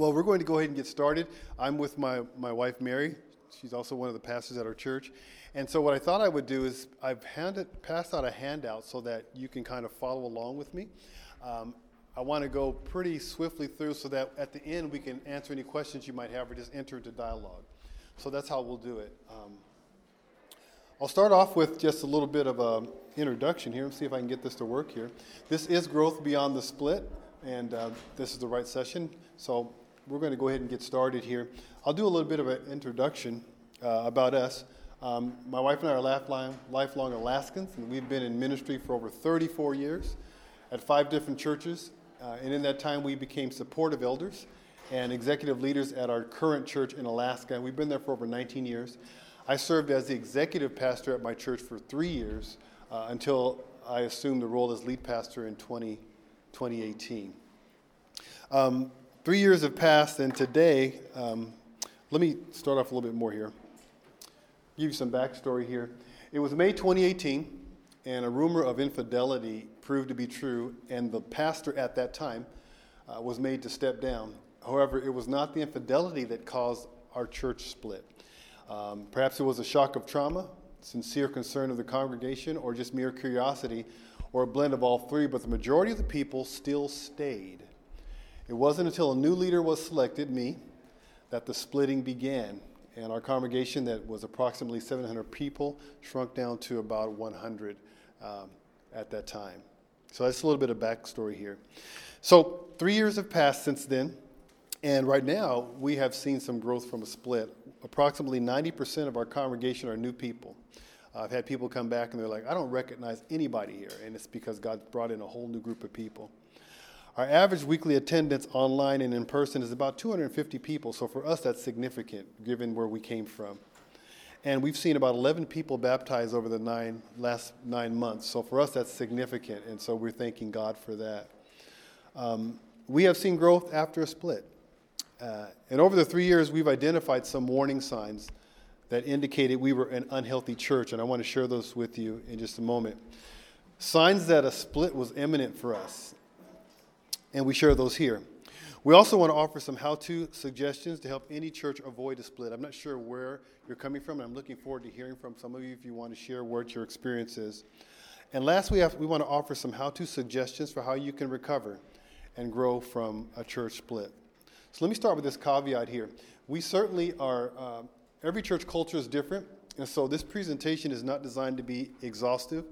Well, we're going to go ahead and get started. I'm with my, my wife, Mary. She's also one of the pastors at our church. And so, what I thought I would do is I've handed, passed out a handout so that you can kind of follow along with me. Um, I want to go pretty swiftly through so that at the end we can answer any questions you might have or just enter into dialogue. So, that's how we'll do it. Um, I'll start off with just a little bit of an introduction here and see if I can get this to work here. This is Growth Beyond the Split, and uh, this is the right session. So we're going to go ahead and get started here. I'll do a little bit of an introduction uh, about us. Um, my wife and I are lifelong, lifelong Alaskans, and we've been in ministry for over 34 years at five different churches. Uh, and in that time, we became supportive elders and executive leaders at our current church in Alaska. We've been there for over 19 years. I served as the executive pastor at my church for three years uh, until I assumed the role as lead pastor in 20, 2018. Um, three years have passed, and today, um, let me start off a little bit more here. Give you some backstory here. It was May 2018, and a rumor of infidelity proved to be true, and the pastor at that time uh, was made to step down. However, it was not the infidelity that caused our church split. Um, perhaps it was a shock of trauma, sincere concern of the congregation, or just mere curiosity, or a blend of all three, but the majority of the people still stayed. It wasn't until a new leader was selected, me, that the splitting began. And our congregation, that was approximately 700 people, shrunk down to about 100 um, at that time. So that's a little bit of backstory here. So, three years have passed since then. And right now, we have seen some growth from a split. Approximately 90% of our congregation are new people. Uh, I've had people come back and they're like, I don't recognize anybody here. And it's because God brought in a whole new group of people. Our average weekly attendance online and in person is about 250 people. So for us, that's significant given where we came from. And we've seen about 11 people baptized over the nine, last nine months. So for us, that's significant. And so we're thanking God for that. Um, we have seen growth after a split. Uh, and over the three years, we've identified some warning signs that indicated we were an unhealthy church, and I want to share those with you in just a moment. Signs that a split was imminent for us, and we share those here. We also want to offer some how to suggestions to help any church avoid a split. I'm not sure where you're coming from, and I'm looking forward to hearing from some of you if you want to share what your experience is. And last, we, have, we want to offer some how to suggestions for how you can recover and grow from a church split. So let me start with this caveat here. We certainly are, uh, every church culture is different, and so this presentation is not designed to be exhaustive.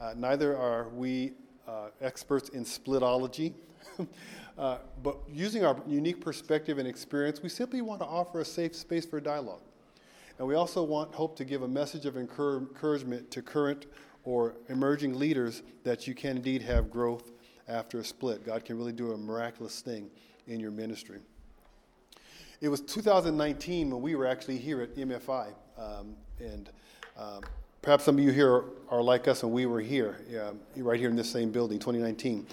Uh, neither are we uh, experts in splitology. uh, but using our unique perspective and experience, we simply want to offer a safe space for dialogue. And we also want hope to give a message of encouragement to current or emerging leaders that you can indeed have growth after a split. God can really do a miraculous thing in your ministry. It was 2019 when we were actually here at MFI. Um, and um, perhaps some of you here are like us and we were here, right here in this same building, 2019.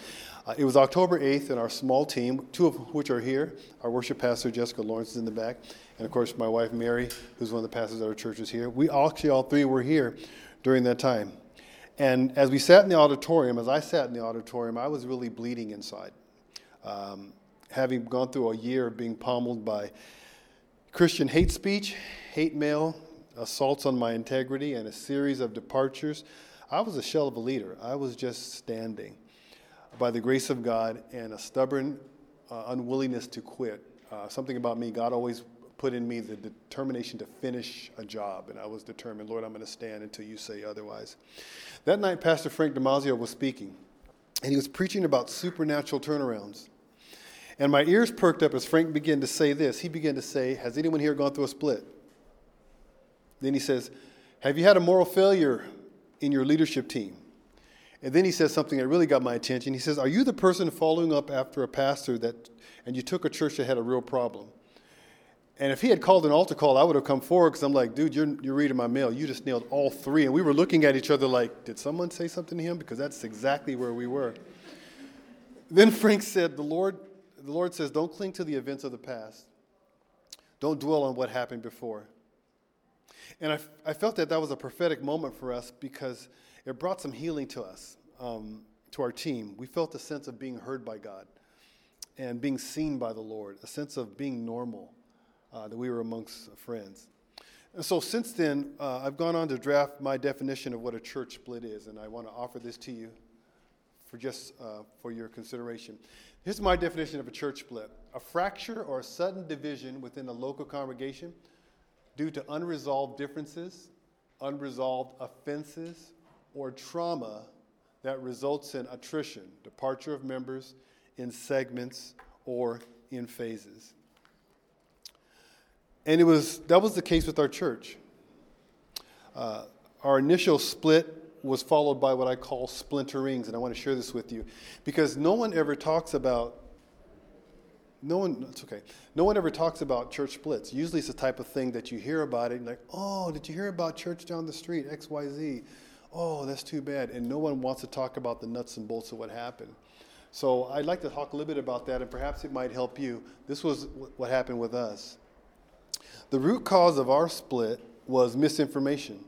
Uh, it was October 8th, and our small team, two of which are here, our worship pastor Jessica Lawrence is in the back, and of course my wife Mary, who's one of the pastors at our church, is here. We actually all three were here during that time. And as we sat in the auditorium, as I sat in the auditorium, I was really bleeding inside. Um, having gone through a year of being pummeled by Christian hate speech, hate mail, assaults on my integrity, and a series of departures, I was a shell of a leader. I was just standing by the grace of God and a stubborn uh, unwillingness to quit. Uh, something about me, God always put in me the determination to finish a job, and I was determined, Lord, I'm going to stand until you say otherwise. That night, Pastor Frank Damazio was speaking, and he was preaching about supernatural turnarounds. And my ears perked up as Frank began to say this. He began to say, Has anyone here gone through a split? Then he says, Have you had a moral failure in your leadership team? And then he says something that really got my attention. He says, Are you the person following up after a pastor that, and you took a church that had a real problem? And if he had called an altar call, I would have come forward because I'm like, dude, you're, you're reading my mail. You just nailed all three. And we were looking at each other like, did someone say something to him? Because that's exactly where we were. Then Frank said, the Lord the Lord says, don't cling to the events of the past. Don't dwell on what happened before. And I, I felt that that was a prophetic moment for us because it brought some healing to us, um, to our team. We felt a sense of being heard by God. and being seen by the Lord, a sense of being normal, uh, that we were amongst friends. And so since then, uh, I've gone on to draft my definition of what a church split is, and I want to offer this to you for just uh, for your consideration. Here's my definition of a church split: a fracture or a sudden division within a local congregation due to unresolved differences, unresolved offenses, or trauma that results in attrition, departure of members in segments or in phases. And it was, that was the case with our church. Uh, our initial split was followed by what I call splinterings, and I want to share this with you because no one ever talks about no one it's okay. No one ever talks about church splits. Usually it's the type of thing that you hear about it and like oh did you hear about church down the street xyz oh that's too bad. And no one wants to talk about the nuts and bolts of what happened. So i'd like to talk a little bit about that and perhaps it might help you. This was what happened with us. The root cause of our split was misinformation.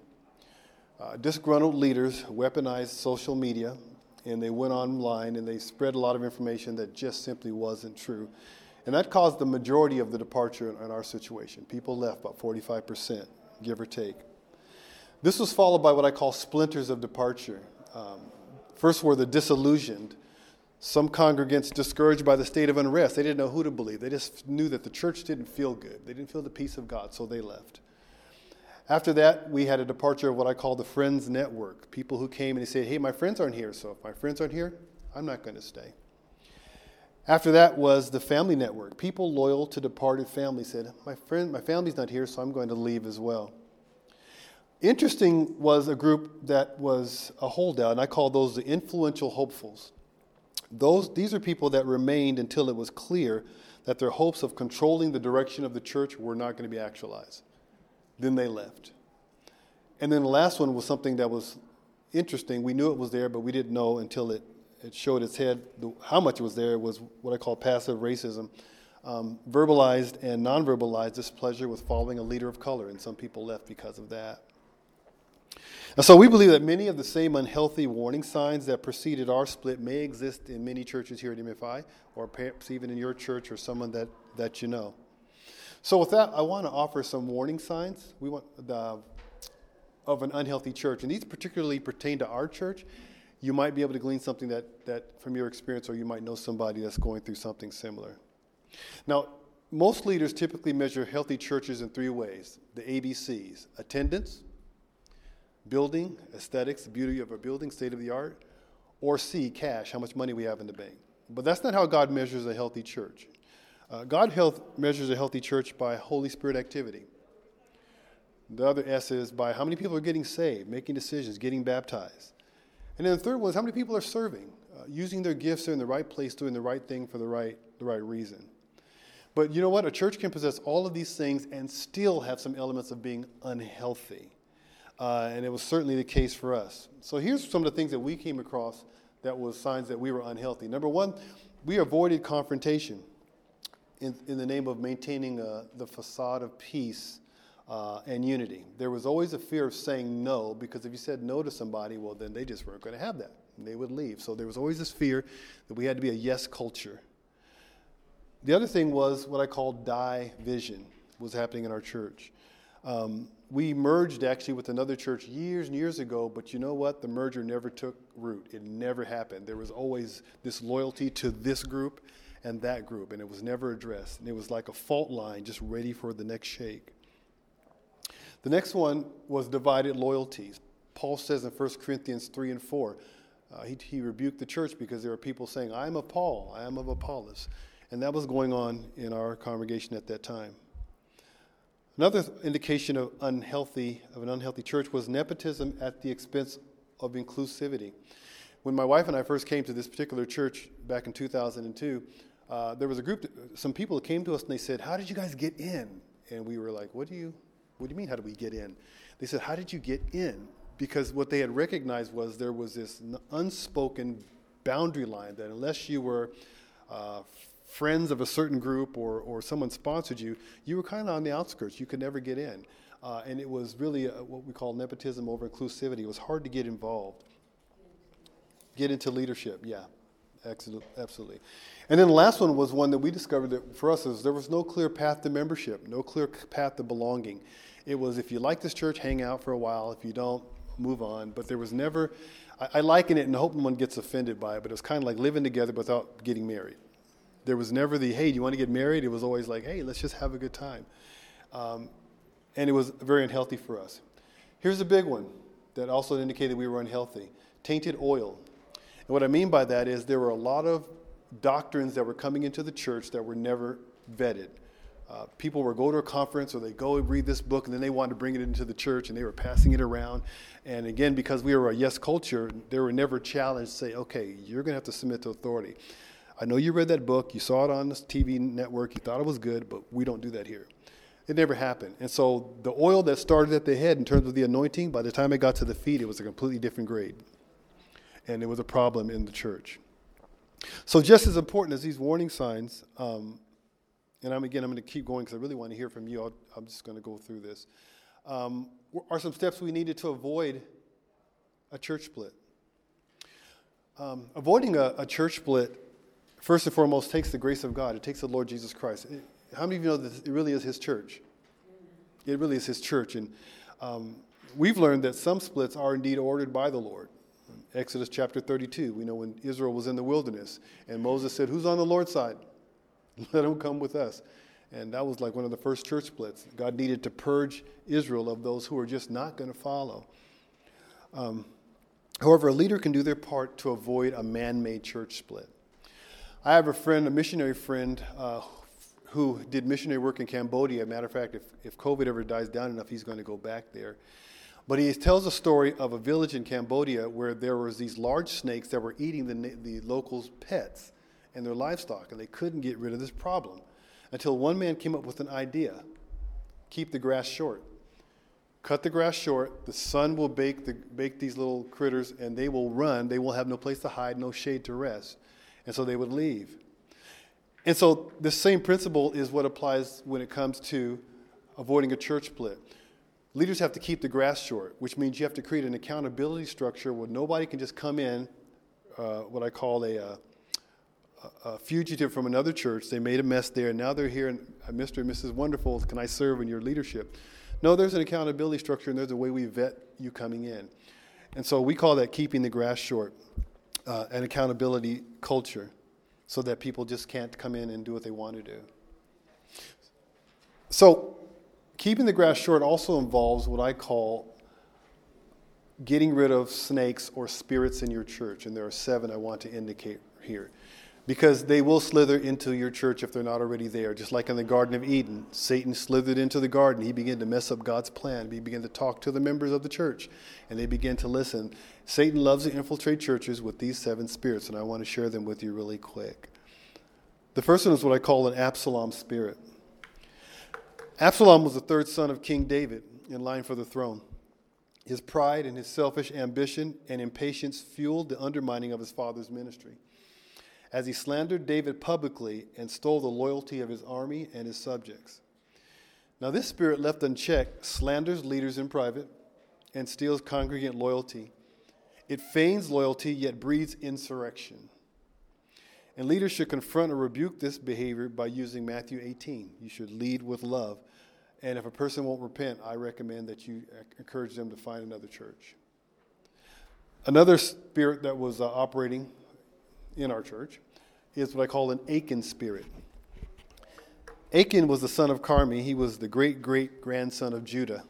Uh, disgruntled leaders weaponized social media and they went online and they spread a lot of information that just simply wasn't true. And that caused the majority of the departure in our situation. People left about 45%, give or take. This was followed by what I call splinters of departure. Um, first were the disillusioned, some congregants, discouraged by the state of unrest, they didn't know who to believe. They just knew that the church didn't feel good. They didn't feel the peace of God, so they left. After that, we had a departure of what I call the Friends Network. People who came and they said, Hey, my friends aren't here, so if my friends aren't here, I'm not going to stay. After that was the Family Network. People loyal to departed family said, My friend, my family's not here, so I'm going to leave as well. Interesting was a group that was a holdout, and I call those the influential hopefuls. Those, these are people that remained until it was clear that their hopes of controlling the direction of the church were not going to be actualized. Then they left. And then the last one was something that was interesting. We knew it was there, but we didn't know until it, it showed its head. The, how much was there was what I call passive racism. Um, verbalized and non verbalized displeasure with following a leader of color, and some people left because of that. And so we believe that many of the same unhealthy warning signs that preceded our split may exist in many churches here at MFI, or perhaps even in your church or someone that, that you know. So with that, I want to offer some warning signs we want the, of an unhealthy church. And these particularly pertain to our church. You might be able to glean something that, that from your experience, or you might know somebody that's going through something similar. Now, most leaders typically measure healthy churches in three ways the ABCs attendance, building, aesthetics, beauty of a building, state of the art, or C, cash, how much money we have in the bank. But that's not how God measures a healthy church. Uh, God health measures a healthy church by Holy Spirit activity. The other S is by how many people are getting saved, making decisions, getting baptized. And then the third one is how many people are serving, uh, using their gifts are in the right place, doing the right thing for the right, the right reason. But you know what? A church can possess all of these things and still have some elements of being unhealthy. Uh, and it was certainly the case for us. So here's some of the things that we came across that was signs that we were unhealthy. Number one, we avoided confrontation in, in the name of maintaining uh, the facade of peace uh, and unity. There was always a fear of saying no because if you said no to somebody, well, then they just weren't going to have that. They would leave. So there was always this fear that we had to be a yes culture. The other thing was what I call die vision was happening in our church. Um, we merged actually with another church years and years ago, but you know what? The merger never took root. It never happened. There was always this loyalty to this group and that group, and it was never addressed. And it was like a fault line just ready for the next shake. The next one was divided loyalties. Paul says in 1 Corinthians 3 and 4, uh, he, he rebuked the church because there were people saying, I am of Paul, I am of Apollos. And that was going on in our congregation at that time. Another indication of unhealthy of an unhealthy church was nepotism at the expense of inclusivity. When my wife and I first came to this particular church back in 2002, uh, there was a group, some people came to us and they said, "How did you guys get in?" And we were like, "What do you, what do you mean? How do we get in?" They said, "How did you get in?" Because what they had recognized was there was this unspoken boundary line that unless you were uh, friends of a certain group or, or someone sponsored you, you were kind of on the outskirts. You could never get in. Uh, and it was really a, what we call nepotism over inclusivity. It was hard to get involved. Get into leadership, yeah. Absolutely. And then the last one was one that we discovered that for us is there was no clear path to membership, no clear path to belonging. It was if you like this church, hang out for a while. If you don't, move on. But there was never, I, I liken it, and hope no one gets offended by it, but it was kind of like living together without getting married. There was never the, hey, do you want to get married? It was always like, hey, let's just have a good time. Um, and it was very unhealthy for us. Here's a big one that also indicated we were unhealthy tainted oil. And what I mean by that is there were a lot of doctrines that were coming into the church that were never vetted. Uh, people were going to a conference or they go and read this book and then they wanted to bring it into the church and they were passing it around. And again, because we were a yes culture, they were never challenged to say, okay, you're going to have to submit to authority. I know you read that book, you saw it on this TV network, you thought it was good, but we don't do that here. It never happened. And so the oil that started at the head in terms of the anointing, by the time it got to the feet, it was a completely different grade. And it was a problem in the church. So, just as important as these warning signs, um, and I'm again, I'm going to keep going because I really want to hear from you. i am just going to go through this. Um, are some steps we needed to avoid a church split? Um, avoiding a, a, church split, first and foremost, takes the grace of God. It takes the Lord Jesus Christ. It, how many of you know that it really is His church? It really is His church. And um, we've learned that some splits are indeed ordered by the Lord. Exodus chapter 32, we know when Israel was in the wilderness, and Moses said, Who's on the Lord's side? Let them come with us. And that was like one of the first church splits. God needed to purge Israel of those who were just not going to follow. Um, however, a leader can do their part to avoid a man made church split. I have a friend, a missionary friend, uh, who did missionary work in Cambodia. Matter of fact, if, if COVID ever dies down enough, he's going to go back there. But he tells a story of a village in Cambodia where there was these large snakes that were eating the, the locals' pets and their livestock, and they couldn't get rid of this problem until one man came up with an idea keep the grass short. Cut the grass short, the sun will bake, the, bake these little critters, and they will run. They will have no place to hide, no shade to rest. And so they would leave. And so the same principle is what applies when it comes to avoiding a church split. Leaders have to keep the grass short, which means you have to create an accountability structure where nobody can just come in, uh, what I call a, uh, a fugitive from another church. They made a mess there, and now they're here, and uh, Mr. and Mrs. Wonderful, can I serve in your leadership? No, there's an accountability structure, and there's a way we vet you coming in. And so we call that keeping the grass short, uh, an accountability culture, so that people just can't come in and do what they want to do. So, keeping the grass short also involves what I call getting rid of snakes or spirits in your church, and there are seven I want to indicate here because they will slither into your church if they're not already there. Just like in the Garden of Eden, Satan slithered into the garden. He began to mess up God's plan. He began to talk to the members of the church, and they began to listen. Satan loves to infiltrate churches with these seven spirits, and I want to share them with you really quick. The first one is what I call an Absalom spirit. Absalom was the third son of King David in line for the throne. His pride and his selfish ambition and impatience fueled the undermining of his father's ministry as he slandered David publicly and stole the loyalty of his army and his subjects. Now, this spirit left unchecked slanders leaders in private and steals congregant loyalty. It feigns loyalty yet breeds insurrection. And leaders should confront or rebuke this behavior by using Matthew 18. You should lead with love. And if a person won't repent, I recommend that you encourage them to find another church. Another spirit that was uh, operating in our church is what I call an Achan spirit. Achan was the son of Carmi. He was the great great grandson of Judah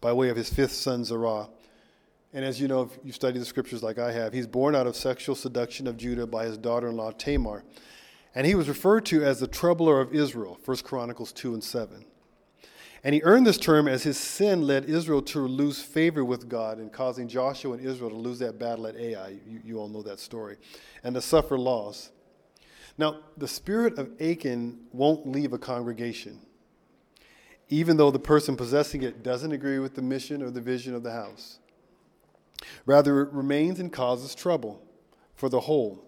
by way of his fifth son, Zerah. And as you know, if you study the scriptures like I have, he's born out of sexual seduction of Judah by his daughter in law Tamar. And he was referred to as the troubler of Israel, 1 Chronicles 2 and 7. And he earned this term as his sin led Israel to lose favor with God and causing Joshua and Israel to lose that battle at Ai. You, you all know that story. And to suffer loss. Now, the spirit of Achan won't leave a congregation, even though the person possessing it doesn't agree with the mission or the vision of the house. Rather, it remains and causes trouble for the whole.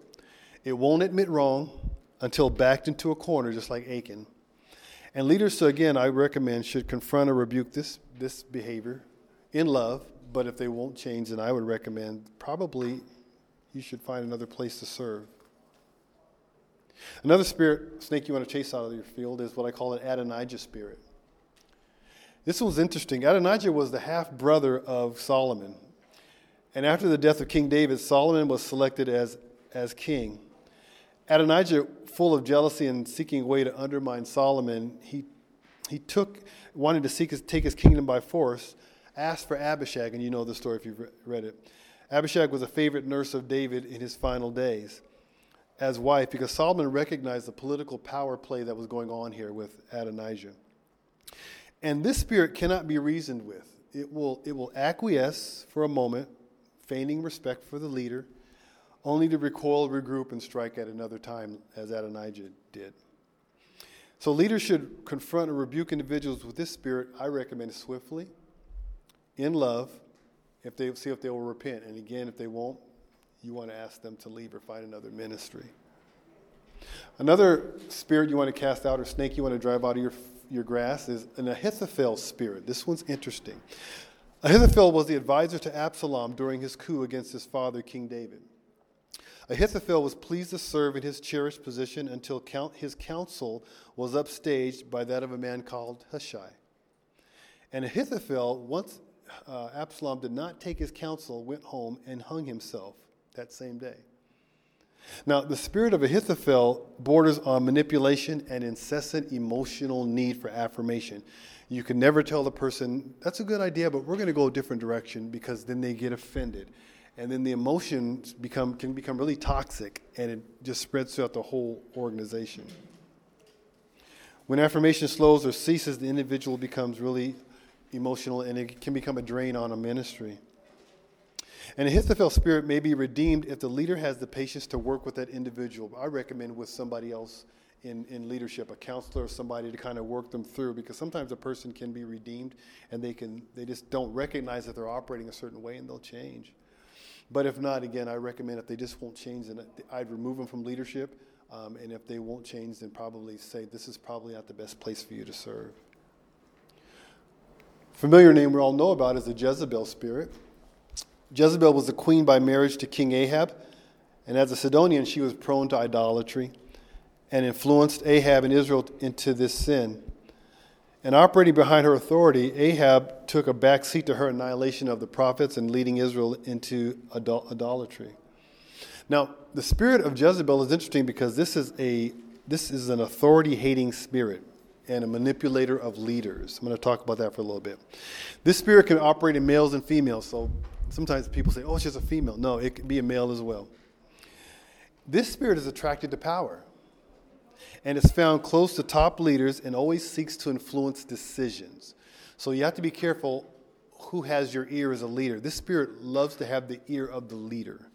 It won't admit wrong until backed into a corner, just like Achan. And leaders, so again, I recommend should confront or rebuke this, this behavior in love, but if they won't change, then I would recommend probably you should find another place to serve. Another spirit, snake you want to chase out of your field, is what I call an Adonijah spirit. This was interesting. Adonijah was the half brother of Solomon. And after the death of King David, Solomon was selected as, as king. Adonijah, full of jealousy and seeking a way to undermine Solomon, he, he took, wanted to seek his, take his kingdom by force, asked for Abishag, and you know the story if you've read it. Abishag was a favorite nurse of David in his final days as wife because Solomon recognized the political power play that was going on here with Adonijah. And this spirit cannot be reasoned with. It will, it will acquiesce for a moment, feigning respect for the leader, only to recoil, regroup, and strike at another time, as Adonijah did. So leaders should confront or rebuke individuals with this spirit, I recommend swiftly, in love, if they see if they will repent. And again, if they won't, you want to ask them to leave or find another ministry. Another spirit you want to cast out or snake you want to drive out of your, your grass is an Ahithophel spirit. This one's interesting. Ahithophel was the advisor to Absalom during his coup against his father, King David. Ahithophel was pleased to serve in his cherished position until his counsel was upstaged by that of a man called Hushai. And Ahithophel, once uh, Absalom did not take his counsel, went home and hung himself that same day. Now, the spirit of Ahithophel borders on manipulation and incessant emotional need for affirmation. You can never tell the person, that's a good idea, but we're going to go a different direction because then they get offended. And then the emotions become, can become really toxic and it just spreads throughout the whole organization. When affirmation slows or ceases, the individual becomes really emotional and it can become a drain on a ministry. And a Ahithophel spirit may be redeemed if the leader has the patience to work with that individual. I recommend with somebody else in, in leadership, a counselor or somebody to kind of work them through because sometimes a person can be redeemed and they can they just don't recognize that they're operating a certain way and they'll change. But if not, again, I recommend if they just won't change, then I'd remove them from leadership. Um, and if they won't change, then probably say this is probably not the best place for you to serve. Familiar name we all know about is the Jezebel spirit. Jezebel was the queen by marriage to King Ahab, and as a Sidonian, she was prone to idolatry and influenced Ahab and Israel into this sin. And operating behind her authority, Ahab took a back seat to her annihilation of the prophets and leading Israel into idolatry. Now, the spirit of Jezebel is interesting because this is, a, this is an authority hating spirit and a manipulator of leaders. I'm going to talk about that for a little bit. This spirit can operate in males and females. So Sometimes people say, oh, it's just a female. No, it can be a male as well. This spirit is attracted to power and is found close to top leaders and always seeks to influence decisions. So you have to be careful who has your ear as a leader. This spirit loves to have the ear of the leader.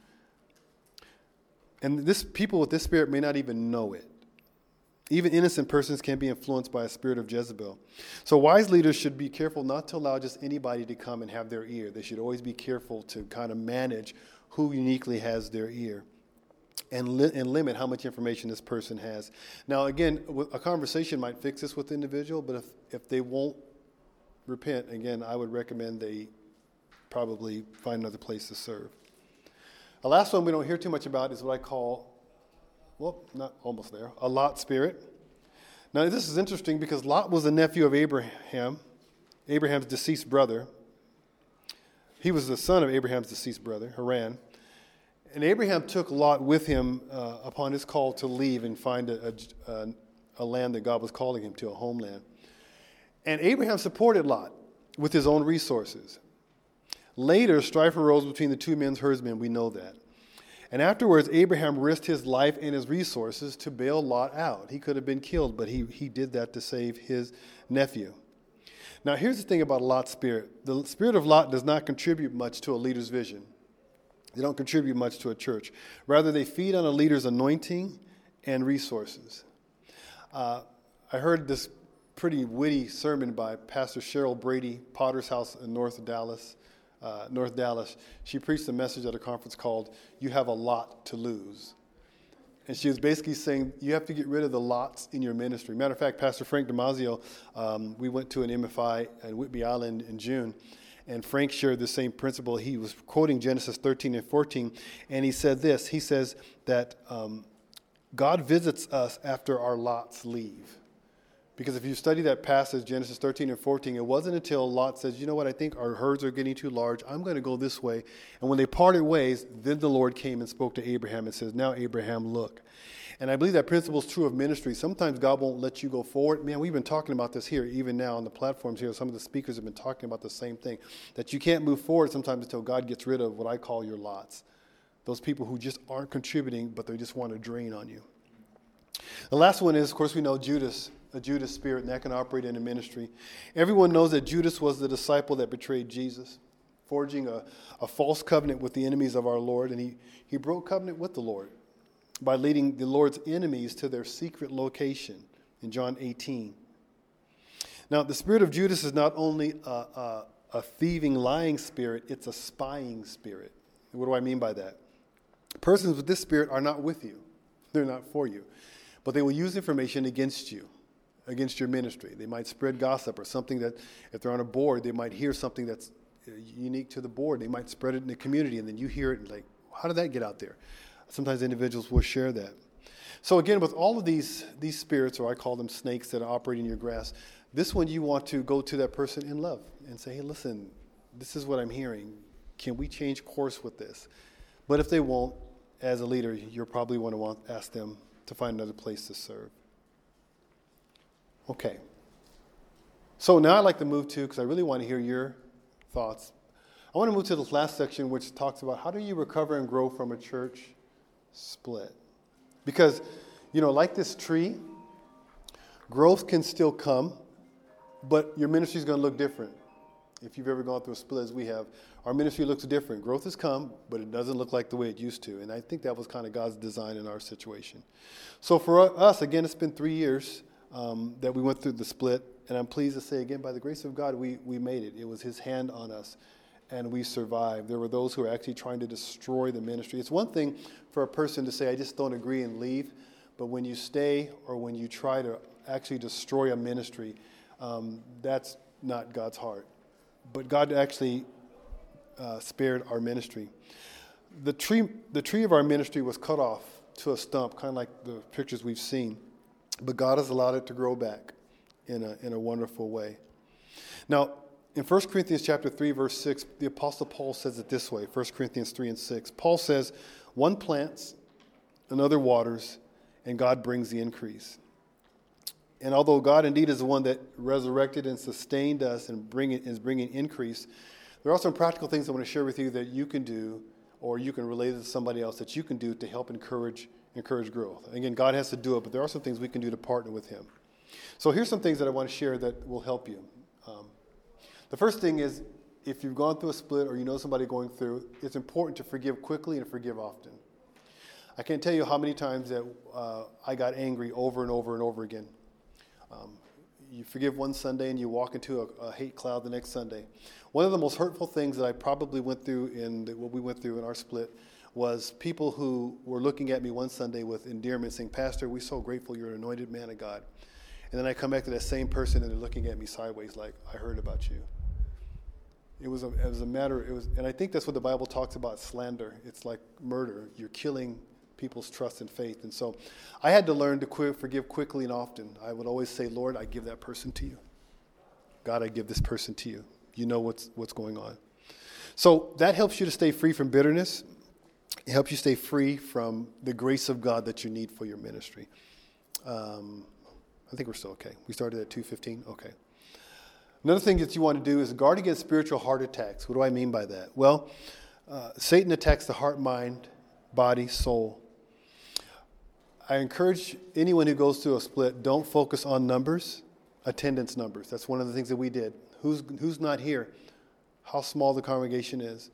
And this people with this spirit may not even know it. Even innocent persons can be influenced by a spirit of Jezebel. So, wise leaders should be careful not to allow just anybody to come and have their ear. They should always be careful to kind of manage who uniquely has their ear and, li- and limit how much information this person has. Now, again, a conversation might fix this with the individual, but if, if they won't repent, again, I would recommend they probably find another place to serve. A last one we don't hear too much about is what I call well, not almost there, a Lot spirit. Now, this is interesting because Lot was the nephew of Abraham, Abraham's deceased brother. He was the son of Abraham's deceased brother, Haran. And Abraham took Lot with him uh, upon his call to leave and find a, a, a land that God was calling him to, a homeland. And Abraham supported Lot with his own resources. Later, strife arose between the two men's herdsmen. We know that. And afterwards, Abraham risked his life and his resources to bail Lot out. He could have been killed, but he, he did that to save his nephew. Now, here's the thing about Lot's spirit the spirit of Lot does not contribute much to a leader's vision, they don't contribute much to a church. Rather, they feed on a leader's anointing and resources. Uh, I heard this pretty witty sermon by Pastor Sheryl Brady, Potter's House in North Dallas uh, North Dallas, she preached a message at a conference called You Have a Lot to Lose. And she was basically saying you have to get rid of the lots in your ministry. Matter of fact, Pastor Frank Damazio, um, we went to an MFI at Whidbey Island in June, and Frank shared the same principle. He was quoting Genesis 13 and 14, and he said this He says that um, God visits us after our lots leave. Because if you study that passage, Genesis 13 and 14, it wasn't until Lot says, You know what, I think our herds are getting too large. I'm going to go this way. And when they parted ways, then the Lord came and spoke to Abraham and says, Now, Abraham, look. And I believe that principle is true of ministry. Sometimes God won't let you go forward. Man, we've been talking about this here, even now on the platforms here. Some of the speakers have been talking about the same thing that you can't move forward sometimes until God gets rid of what I call your lots. Those people who just aren't contributing, but they just want to drain on you. The last one is, of course, we know Judas, a Judas spirit, and that can operate in a ministry. Everyone knows that Judas was the disciple that betrayed Jesus, forging a, a false covenant with the enemies of our Lord, and he, he broke covenant with the Lord by leading the Lord's enemies to their secret location in John 18. Now, the spirit of Judas is not only a, a, a thieving, lying spirit, it's a spying spirit. What do I mean by that? Persons with this spirit are not with you, they're not for you. But they will use information against you, against your ministry. They might spread gossip or something that, if they're on a board, they might hear something that's uh, unique to the board. They might spread it in the community, and then you hear it and like, how did that get out there? Sometimes individuals will share that. So again, with all of these these spirits, or I call them snakes that are operating in your grass, this one you want to go to that person in love and say, hey, listen, this is what I'm hearing. Can we change course with this? But if they won't, as a leader, you'll probably want to want, ask them to find another place to serve. Okay. So now I'd like to move to, because I really want to hear your thoughts. I want to move to this last section, which talks about how do you recover and grow from a church split? Because, you know, like this tree, growth can still come, but your ministry is going to look different. If you've ever gone through a split as we have, our ministry looks different. Growth has come, but it doesn't look like the way it used to. And I think that was kind of God's design in our situation. So for us, again, it's been three years um, that we went through the split. And I'm pleased to say, again, by the grace of God, we, we made it. It was His hand on us, and we survived. There were those who were actually trying to destroy the ministry. It's one thing for a person to say, I just don't agree and leave. But when you stay or when you try to actually destroy a ministry, um, that's not God's heart but God actually uh, spared our ministry. The tree, the tree of our ministry was cut off to a stump, kind of like the pictures we've seen, but God has allowed it to grow back in a, in a wonderful way. Now, in 1 Corinthians chapter 3, verse 6, the Apostle Paul says it this way 1 Corinthians 3 and 6. Paul says, One plants, another waters, and God brings the increase. And although God indeed is the one that resurrected and sustained us and bring it, is bringing increase, there are some practical things I want to share with you that you can do or you can relate to somebody else that you can do to help encourage, encourage growth. Again, God has to do it, but there are some things we can do to partner with Him. So here's some things that I want to share that will help you. Um, the first thing is if you've gone through a split or you know somebody going through, it's important to forgive quickly and forgive often. I can't tell you how many times that uh, I got angry over and over and over again. Um, you forgive one Sunday and you walk into a, a, hate cloud the next Sunday. One of the most hurtful things that I probably went through in the, what we went through in our split was people who were looking at me one Sunday with endearment, saying, "Pastor, we're so grateful you're an anointed man of God." And then I come back to that same person and they're looking at me sideways, like, "I heard about you." It was a, it was a matter. It was, and I think that's what the Bible talks about: slander. It's like murder. You're killing people's trust and faith. And so I had to learn to quit, forgive quickly and often. I would always say, Lord, I give that person to you. God, I give this person to you. You know what's, what's going on. So that helps you to stay free from bitterness. It helps you stay free from the grace of God that you need for your ministry. Um, I think we're still okay. We started at 2:15. Okay. Another thing that you want to do is guard against spiritual heart attacks. What do I mean by that? Well, uh, Satan attacks the heart, mind, body, soul. I encourage anyone who goes through a split, don't focus on numbers, attendance numbers. That's one of the things that we did. Who's, who's not here? How small the congregation is?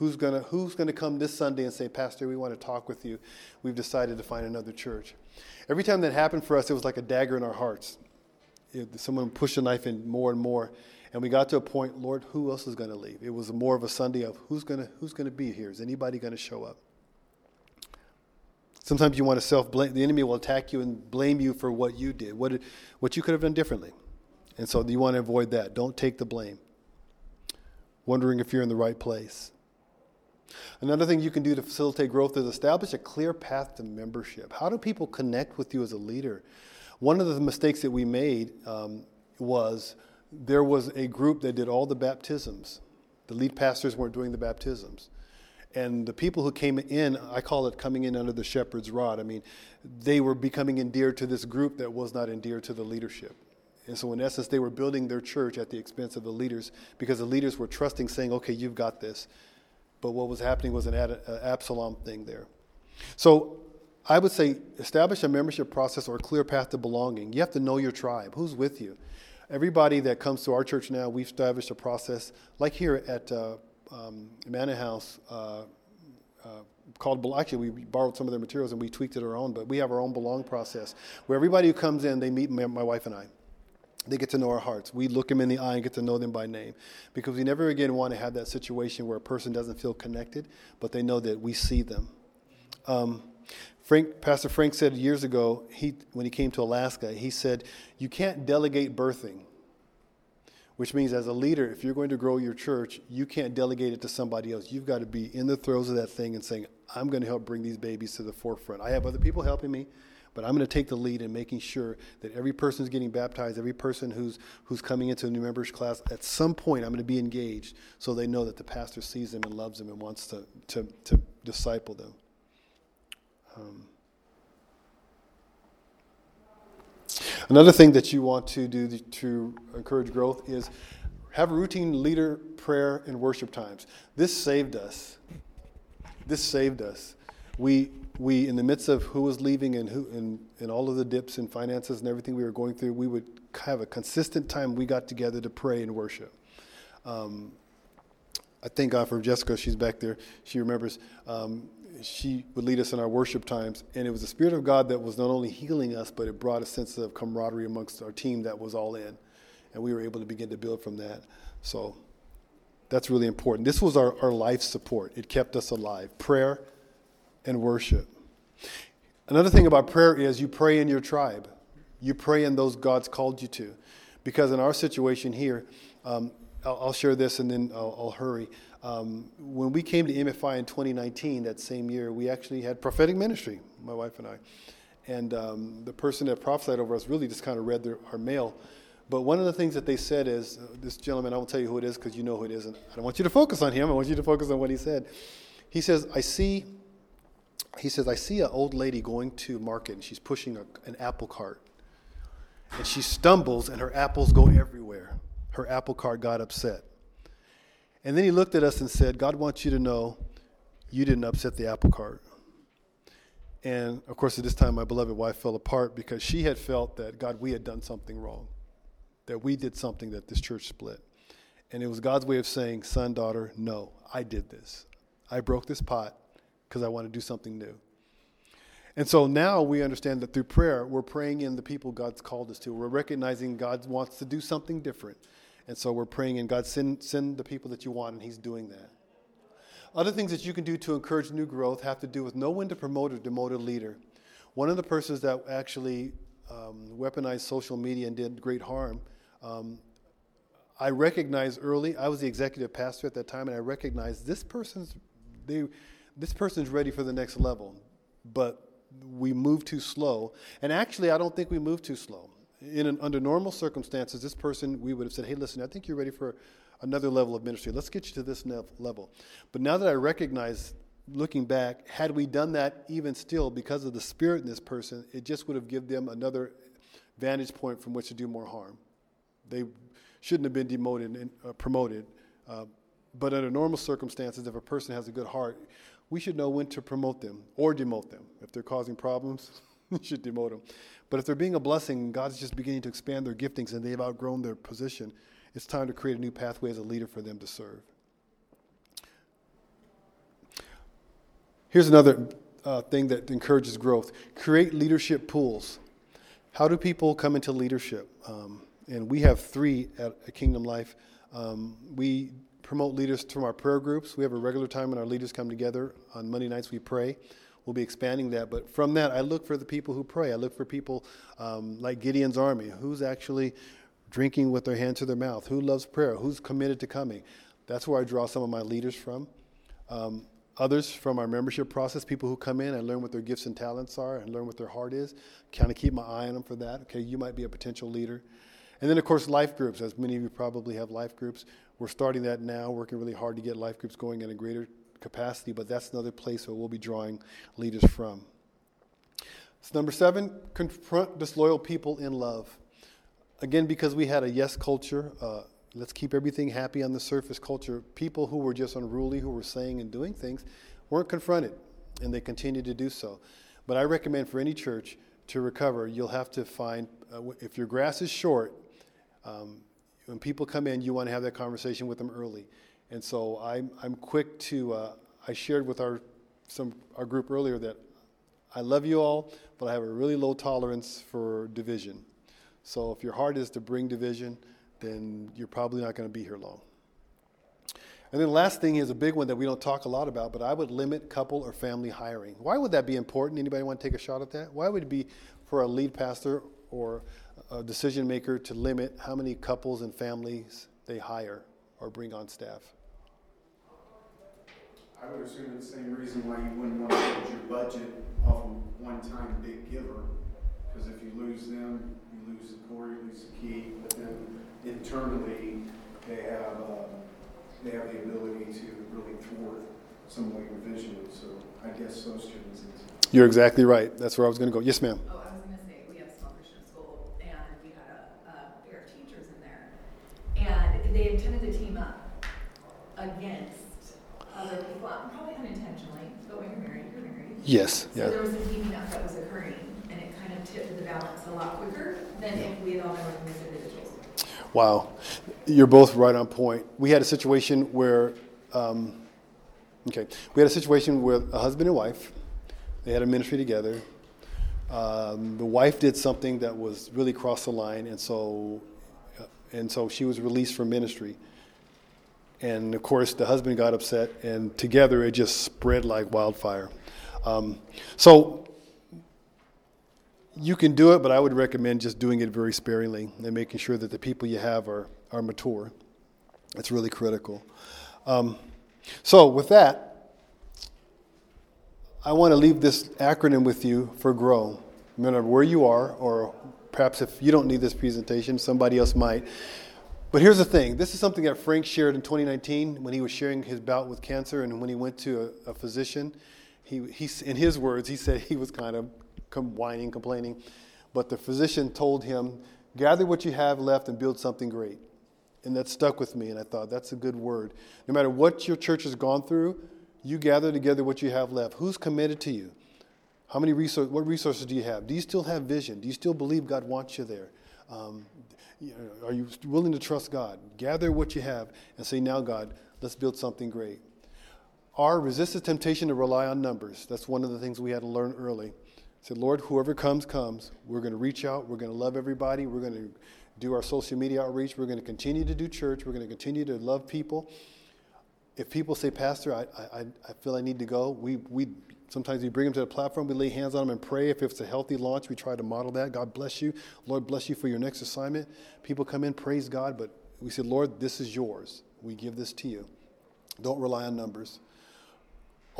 Who's going who's gonna come this Sunday and say, Pastor, we want to talk with you. We've decided to find another church. Every time that happened for us, it was like a dagger in our hearts. It, someone pushed a knife in more and more. And we got to a point, Lord, who else is going to leave? It was more of a Sunday of who's going to who's to be here? Is anybody going to show up? Sometimes you want to self blame. The enemy will attack you and blame you for what you did, what, what you could have done differently. And so you want to avoid that. Don't take the blame. Wondering if you're in the right place. Another thing you can do to facilitate growth is establish a clear path to membership. How do people connect with you as a leader? One of the mistakes that we made um, was there was a group that did all the baptisms. The lead pastors weren't doing the baptisms. And the people who came in, I call it coming in under the shepherd's rod. I mean, they were becoming endeared to this group that was not endeared to the leadership. And so, in essence, they were building their church at the expense of the leaders because the leaders were trusting, saying, okay, you've got this. But what was happening was an Absalom thing there. So, I would say establish a membership process or a clear path to belonging. You have to know your tribe. Who's with you? Everybody that comes to our church now, we've established a process, like here at uh, um, Manor House, uh, uh, called, actually, we borrowed some of their materials and we tweaked it our own, but we have our own belong process where everybody who comes in, they meet my, my wife and I. They get to know our hearts. We look them in the eye and get to know them by name. Because we never again want to have that situation where a person doesn't feel connected, but they know that we see them. Um, Frank, Pastor Frank said years ago, he, when he came to Alaska, he said, You can't delegate birthing which means as a leader, if you're going to grow your church, you can't delegate it to somebody else. You've got to be in the throes of that thing and saying, I'm going to help bring these babies to the forefront. I have other people helping me, but I'm going to take the lead in making sure that every person is getting baptized, every person who's, who's coming into a new members class, at some point I'm going to be engaged so they know that the pastor sees them and loves them and wants to, to, to disciple them. Um, Another thing that you want to do to encourage growth is have routine leader prayer and worship times. This saved us. This saved us. We, we in the midst of who was leaving and, who, and, and all of the dips in finances and everything we were going through, we would have a consistent time we got together to pray and worship. Um, I thank God for Jessica. She's back there. She remembers. Um, she would lead us in our worship times. And it was the Spirit of God that was not only healing us, but it brought a sense of camaraderie amongst our team that was all in. And we were able to begin to build from that. So that's really important. This was our, our life support, it kept us alive prayer and worship. Another thing about prayer is you pray in your tribe, you pray in those God's called you to. Because in our situation here, um, I'll, I'll, share this and then I'll, I'll hurry. Um, when we came to MFI in 2019, that same year, we actually had prophetic ministry, my wife and I. And um, the person that prophesied over us really just kind of read their, our mail. But one of the things that they said is uh, this gentleman, I won't tell you who it is because you know who it is. And I don't want you to focus on him. I want you to focus on what he said. He says, I see, he says, I see an old lady going to market and she's pushing a, an apple cart. And she stumbles and her apples go everywhere. Her apple cart got upset. And then he looked at us and said, God wants you to know you didn't upset the apple cart. And of course, at this time, my beloved wife fell apart because she had felt that, God, we had done something wrong, that we did something that this church split. And it was God's way of saying, son, daughter, no, I did this. I broke this pot because I want to do something new. And so now we understand that through prayer, we're praying in the people God's called us to. We're recognizing God wants to do something different. And so we're praying, and God, send, send the people that you want, and He's doing that. Other things that you can do to encourage new growth have to do with know when to promote or demote a leader. One of the persons that actually um, weaponized social media and did great harm, um, I recognized early, I was the executive pastor at that time, and I recognized this person's, they, this person's ready for the next level. But we move too slow. And actually, I don't think we move too slow in an, under normal circumstances, this person, we would have said, hey, listen, I think you're ready for another level of ministry. Let's get you to this level. But now that I recognize, looking back, had we done that even still because of the spirit in this person, it just would have given them another vantage point from which to do more harm. They shouldn't have been demoted and uh, promoted. Uh, but under normal circumstances, if a person has a good heart, we should know when to promote them or demote them. If they're causing problems, you should demote them. But if they're being a blessing, God's just beginning to expand their giftings and they've outgrown their position, it's time to create a new pathway as a leader for them to serve. Here's another uh, thing that encourages growth create leadership pools. How do people come into leadership? Um, and we have three at, at Kingdom Life. Um, we promote leaders from our prayer groups. We have a regular time when our leaders come together. On Monday nights, we pray we'll be expanding that. But from that, I look for the people who pray. I look for people um, like Gideon's army, who's actually drinking with their hand to their mouth, who loves prayer, who's committed to coming. That's where I draw some of my leaders from. Um, others from our membership process, people who come in, and learn what their gifts and talents are and learn what their heart is. Kind of keep my eye on them for that. Okay, you might be a potential leader. And then, of course, life groups. As many of you probably have life groups. We're starting that now, working really hard to get life groups going in a greater capacity, but that's another place where we'll be drawing leaders from. So number seven, confront disloyal people in love. Again, because we had a yes culture, uh, let's keep everything happy on the surface culture, people who were just unruly, who were saying and doing things, weren't confronted, and they continue to do so. But I recommend for any church to recover, you'll have to find, uh, if your grass is short, um, when people come in, you want to have that conversation with them early. And so I'm, I'm quick to, uh, I shared with our, some, our group earlier that I love you all, but I have a really low tolerance for division. So if your heart is to bring division, then you're probably not going to be here long. And then the last thing is a big one that we don't talk a lot about, but I would limit couple or family hiring. Why would that be important? Anybody want to take a shot at that? Why would it be for a lead pastor or a decision maker to limit how many couples and families they hire or bring on staff? I would assume the same reason why you wouldn't want to put your budget off of one time big giver. Because if you lose them, you lose the core, you lose the key. But then internally, they have uh, they have the ability to really thwart some of your vision. So I guess those two reasons. You're exactly right. That's where I was going to go. Yes, ma'am. Oh, I was gonna say, we have a small Christian school, and we had a, a pair of teachers in there. And they intended to team up against other people, uh, probably unintentionally, but when you're married, you're married. Yes. So there was a teaming up that was occurring, and it kind of tipped the balance a lot quicker than if we had all been working as individuals. Wow, you're both right on point. We had a situation where, um, okay, we had a situation with a husband and wife. They had a ministry together. Um, the wife did something that was really crossed the line, and so, uh, and so she was released from ministry. And of course, the husband got upset, and together it just spread like wildfire. Um, so you can do it, but I would recommend just doing it very sparingly and making sure that the people you have are, are mature. That's really critical. Um, so, with that, I want to leave this acronym with you for GROW. No matter where you are, or perhaps if you don't need this presentation, somebody else might. But here's the thing this is something that Frank shared in 2019 when he was sharing his bout with cancer and when he went to a, a physician. He, he, in his words, he said he was kind of whining, complaining. But the physician told him, Gather what you have left and build something great. And that stuck with me, and I thought, that's a good word. No matter what your church has gone through, you gather together what you have left. Who's committed to you? How many resources, what resources do you have? Do you still have vision? Do you still believe God wants you there? Um, are you willing to trust God? Gather what you have and say, now, God, let's build something great. R, resist the temptation to rely on numbers. That's one of the things we had to learn early. Said, Lord, whoever comes, comes. We're going to reach out. We're going to love everybody. We're going to do our social media outreach. We're going to continue to do church. We're going to continue to love people. If people say, Pastor, I, I, I feel I need to go, we, we sometimes we bring them to the platform. We lay hands on them and pray. If it's a healthy launch, we try to model that. God bless you. Lord, bless you for your next assignment. People come in, praise God, but we say, Lord, this is yours. We give this to you. Don't rely on numbers.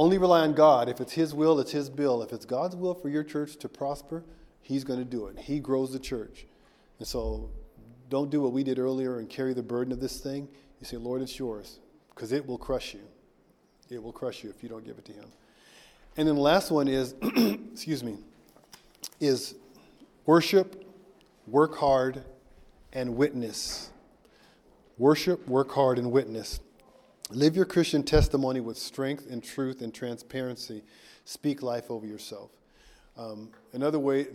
Only rely on God. If it's His will, it's His bill. If it's God's will for your church to prosper, He's going to do it. He grows the church. And so don't do what we did earlier and carry the burden of this thing. You say, Lord, it's yours, because it will crush you. It will crush you if you don't give it to Him. And then the last one is, excuse me, is worship, work hard, and witness. Worship, work hard, and witness. Live your Christian testimony with strength and truth and transparency. Speak life over yourself. Um, another way,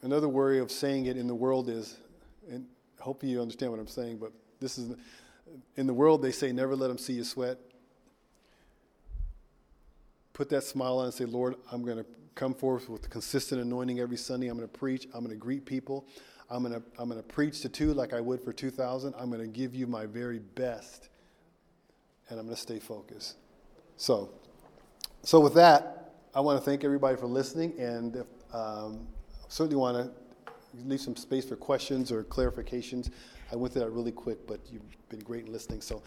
another way of saying it in the world is, and hope you understand what I'm saying, but this is, in the world they say, never let them see you sweat. Put that smile on and say, Lord, I'm going to come forth with consistent anointing every Sunday. I'm going to preach. I'm going to greet people. I'm going to, I'm going to preach to two like I would for 2,000. I'm going to give you my very best and I'm going to stay focused. So, so with that, I want to thank everybody for listening, and if, um, certainly want to leave some space for questions or clarifications. I went through that really quick, but you've been great in listening. So,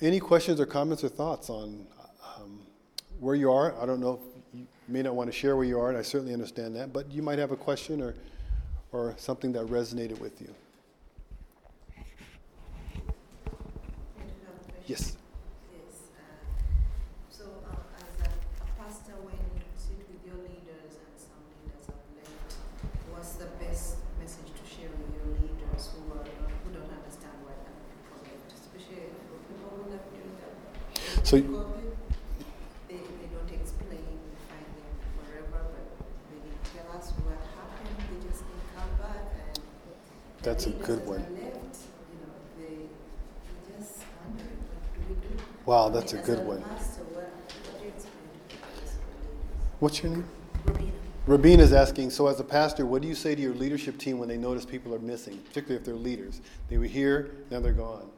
Any questions or comments or thoughts on um, where you are? I don't know, you may not want to share where you are, and I certainly understand that, but you might have a question or, or something that resonated with you. Yes. Yes. uh, So uh, as a a pastor, when you sit with your leaders and some leaders have left, what's the best message to share with your leaders who are, who don't understand why other people left, especially for people who left during the So COVID? They, they don't explain, find them forever, but they didn't tell us what happened, they just didn't come back and. That's a good one. are left, you know, they, they just wondering, what do we do? Wow, that's a good one. pastor, what, what do you explain to us? What's your name? Robina. Rabin is asking, so as a pastor, what do you say to your leadership team when they notice people are missing, particularly if they're leaders? They were here, now they're gone.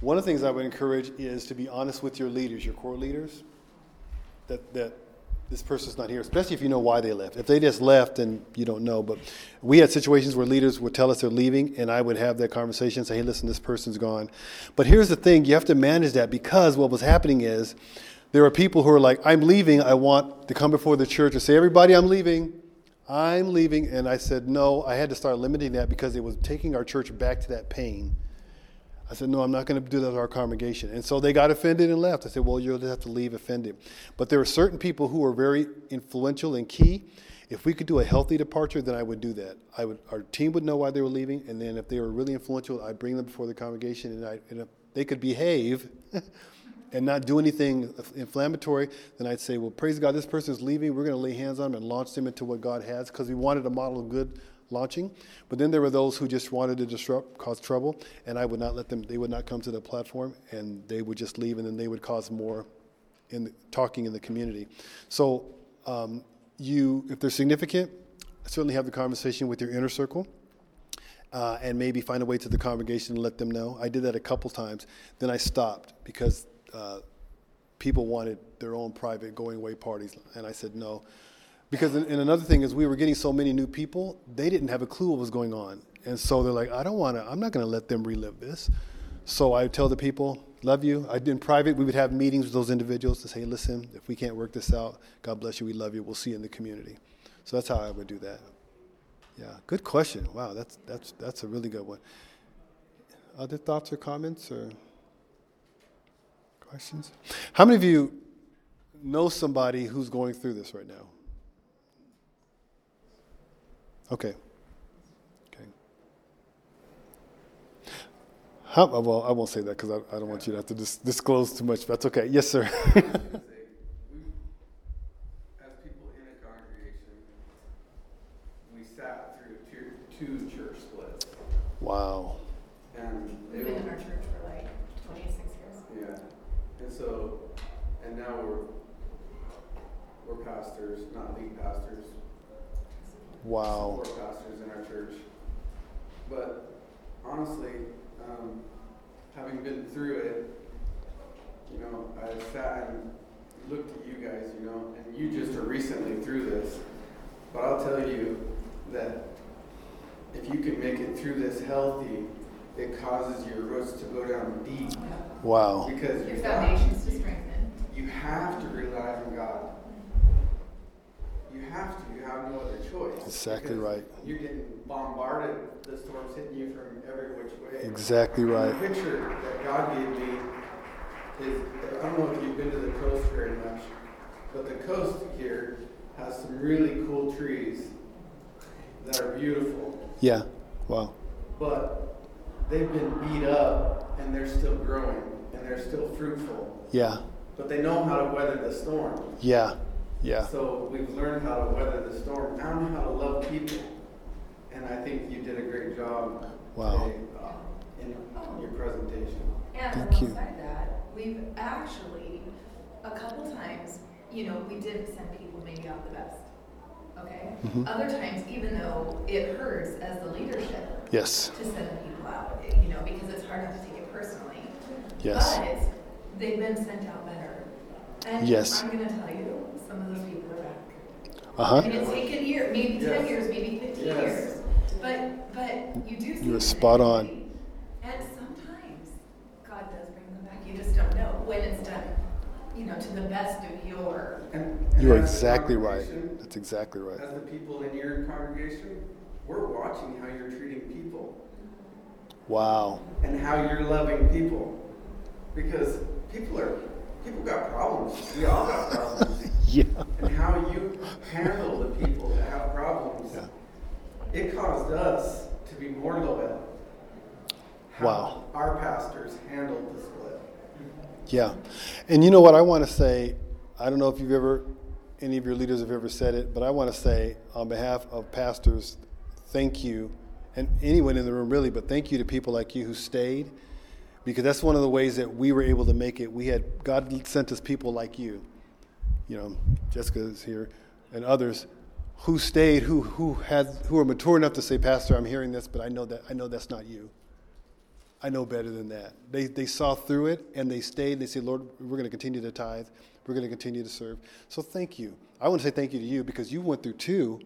One of the things I would encourage is to be honest with your leaders, your core leaders, that, that this person's not here, especially if you know why they left. If they just left and you don't know, but we had situations where leaders would tell us they're leaving, and I would have that conversation, say, hey, listen, this person's gone. But here's the thing you have to manage that because what was happening is there are people who are like, I'm leaving, I want to come before the church and say, everybody, I'm leaving. I'm leaving. And I said, no, I had to start limiting that because it was taking our church back to that pain. I said, no, I'm not going to do that to our congregation. And so they got offended and left. I said, well, you'll just have to leave offended. But there are certain people who are very influential and key. If we could do a healthy departure, then I would do that. I would, our team would know why they were leaving, and then if they were really influential, I'd bring them before the congregation, and, I, and if they could behave and not do anything inflammatory, then I'd say, well, praise God, this person is leaving. We're going to lay hands on them and launch them into what God has, because we wanted a model of good launching. But then there were those who just wanted to disrupt, cause trouble, and I would not let them, they would not come to the platform, and they would just leave, and then they would cause more in the, talking in the community. So um, you, if they're significant, certainly have the conversation with your inner circle. Uh, and maybe find a way to the congregation and let them know. I did that a couple times. Then I stopped because uh, people wanted their own private going away parties, and I said no. Because and another thing is we were getting so many new people, they didn't have a clue what was going on, and so they're like, I don't want to. I'm not going to let them relive this. So I tell the people, love you. I in private we would have meetings with those individuals to say, listen, if we can't work this out, God bless you. We love you. We'll see you in the community. So that's how I would do that. Yeah, good question. Wow, that's that's that's a really good one. Other thoughts or comments or questions? How many of you know somebody who's going through this right now? Okay. Okay. How, well, I won't say that because I, I don't want you to have to dis- disclose too much. That's okay. Yes, sir. say, we, as people in a congregation, we sat through two, two church splits. wow. And We've it been in was, our church for like twenty-six years. yeah, and so, and now we're, we're pastors, not lead pastors, Wow. support pastors in our church. But honestly, um, having been through it, you know, I sat and looked at you guys, you know, and you just are recently through this. But I'll tell you that if you can make it through this healthy, it causes your roots to go down deep Wow. because Your foundations to strengthen. you have to rely on God. You have to. You have no other choice. Exactly right. You're getting bombarded. The storm's hitting you from every which way. Exactly right. The picture that God gave me is I don't know if you've been to the coast very much, but the coast here has some really cool trees that are beautiful, Yeah. Wow. but they've been beat up and they're still growing and they're still fruitful. Yeah. But they know how to weather the storm. Yeah. Yeah. So we've learned how to weather the storm and how to love people. And I think you did a great job Wow. today, uh, in your presentation. And Thank you. alongside that, we've actually, a couple times, you know, we did send people maybe out the best. Okay? Mhm. Other times, even though it hurts as the leadership Yes. to send people out, you know, because it's hard not to take it personally. Yes. But they've been sent out better. And Yes. I'm gonna tell you, some of those people are back. Uh-huh. And it's taken years, maybe ten Yes. years, maybe fifteen Yes. years, but, but you do see. You're spot on. And sometimes God does bring them back, you just don't know when it's done, you know, to the best of your, And- and You are exactly right. That's exactly right. As the people in your congregation, we're watching how you're treating people Wow. and how you're loving people, because people are people got problems. We all got problems. Yeah. and how you handle the people that have problems, Yeah. it caused us to be more loyal. How Wow. Our pastors handled the split. Yeah. And you know what I want to say? I don't know if you've ever, any of your leaders have ever said it, but I want to say on behalf of pastors, thank you, and anyone in the room really, but thank you to people like you who stayed, because that's one of the ways that we were able to make it. We had, God sent us people like you. You know, Jessica is here, and others who stayed, who, who had, who are mature enough to say, Pastor, I'm hearing this, but I know that, I know that's not you. I know better than that. They, they saw through it and they stayed. They said, Lord, we're going to continue to tithe. We're going to continue to serve. So thank you. I want to say thank you to you because you went through two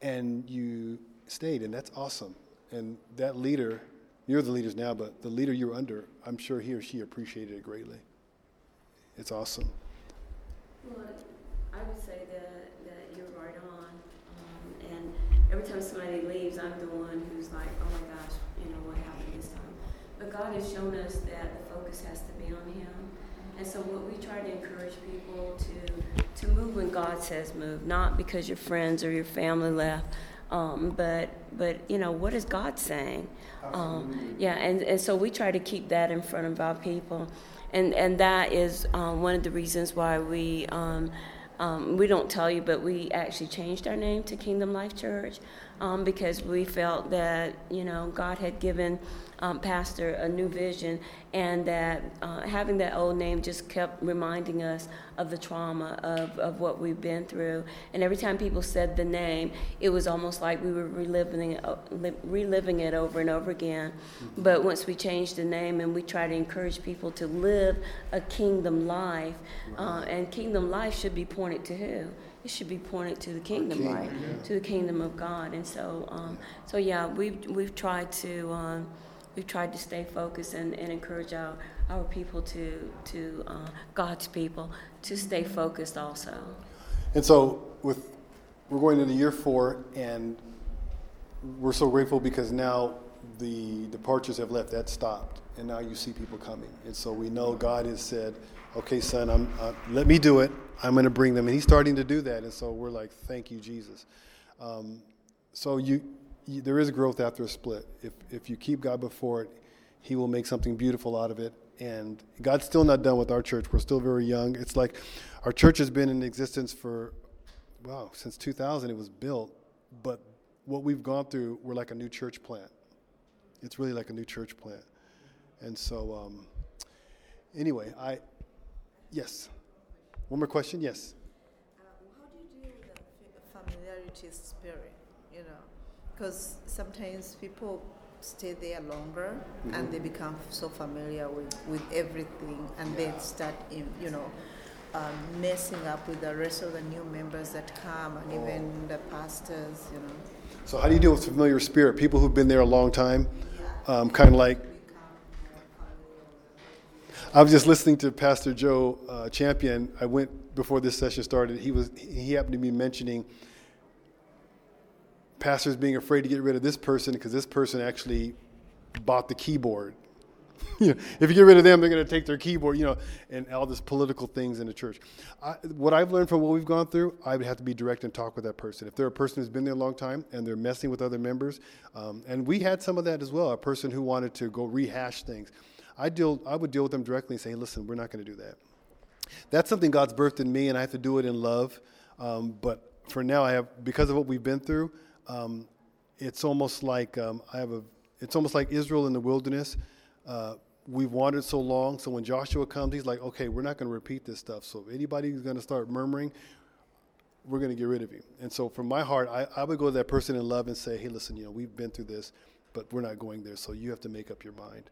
and you stayed, and that's awesome. And that leader, you're the leaders now, but the leader you were under, I'm sure he or she appreciated it greatly. It's awesome. Well, I would say that, that you're right on. Um, and every time somebody leaves, I'm the one who's like, oh my gosh, you know, what happened this time? But God has shown us that the focus has to be on Him. And so what we try to encourage people to, to move when God says move, not because your friends or your family left, um, but, but, you know, what is God saying? Um, yeah, and, and so we try to keep that in front of our people. And, and that is um, one of the reasons why we, um, um, we don't tell you, but we actually changed our name to Kingdom Life Church um, because we felt that, you know, God had given um, Pastor a new vision and that uh, having that old name just kept reminding us of the trauma of, of what we've been through. And every time people said the name, it was almost like we were reliving it, uh, reliving it over and over again. But once we changed the name and we try to encourage people to live a kingdom life, uh, and kingdom life should be pointed to who? It should be pointed to the kingdom King, life, yeah. to the kingdom of God. And so, um, so yeah, we've we've tried to. Um, We've tried to stay focused and, and encourage our, our people to, to uh, God's people to stay focused also. And so, with we're going into year four, and we're so grateful because now the departures have left. That stopped, and now you see people coming. And so we know God has said, "Okay, son, I'm uh, let me do it. I'm going to bring them." And He's starting to do that. And so we're like, "Thank you, Jesus." Um, so you, you, there is growth after a split. If if you keep God before it, He will make something beautiful out of it. And God's still not done with our church. We're still very young. It's like our church has been in existence for wow since 2000. It was built, but what we've gone through, we're like a new church plant. It's really like a new church plant. And so, um, anyway, I yes. One more question. Yes. Uh, how do you deal with the familiarity spirit? You know, because sometimes people stay there longer and they become so familiar with, with everything and then start, in, you know, um, messing up with the rest of the new members that come and even the pastors, you know. So, how do you deal with familiar spirit? People who've been there a long time, um, kind of like. I was just listening to Pastor Joe uh, Champion. I went before this session started. He was he happened to be mentioning pastors being afraid to get rid of this person because this person actually bought the keyboard. you know, if you get rid of them, they're going to take their keyboard, you know, and all this political things in the church. I, what I've learned from what we've gone through, I would have to be direct and talk with that person. If they're a person who's been there a long time and they're messing with other members, um, and we had some of that as well, a person who wanted to go rehash things. I deal, I would deal with them directly and say, hey, listen, we're not going to do that. That's something God's birthed in me, and I have to do it in love. Um, but for now, I have because of what we've been through. Um, it's almost like um, I have a. It's almost like Israel in the wilderness. Uh, we've wandered so long, so when Joshua comes, he's like, "Okay, we're not going to repeat this stuff. So if anybody's going to start murmuring, we're going to get rid of you." And so, from my heart, I, I would go to that person in love and say, "Hey, listen, you know, we've been through this, but we're not going there. So you have to make up your mind."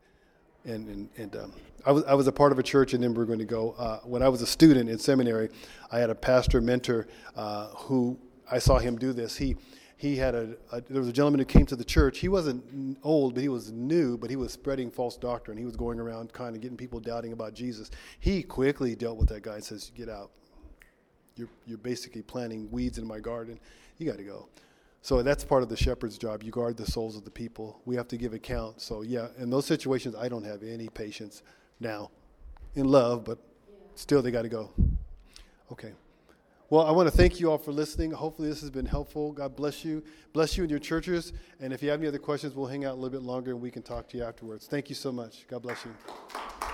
And and, and um, I was I was a part of a church, we are going to go. Uh, when I was a student in seminary, I had a pastor mentor uh, who I saw him do this. He he had a, a, there was a gentleman who came to the church. He wasn't old, but he was new, but he was spreading false doctrine. He was going around kind of getting people doubting about Jesus. He quickly dealt with that guy and says, "Get out." you're, you're basically planting weeds in my garden. You got to go. So that's part of the shepherd's job. You guard the souls of the people. We have to give account. So, yeah, in those situations, I don't have any patience now. In love, but still, they got to go. Okay. Well, I want to thank you all for listening. Hopefully, this has been helpful. God bless you. Bless you and your churches. And if you have any other questions, we'll hang out a little bit longer and we can talk to you afterwards. Thank you so much. God bless you.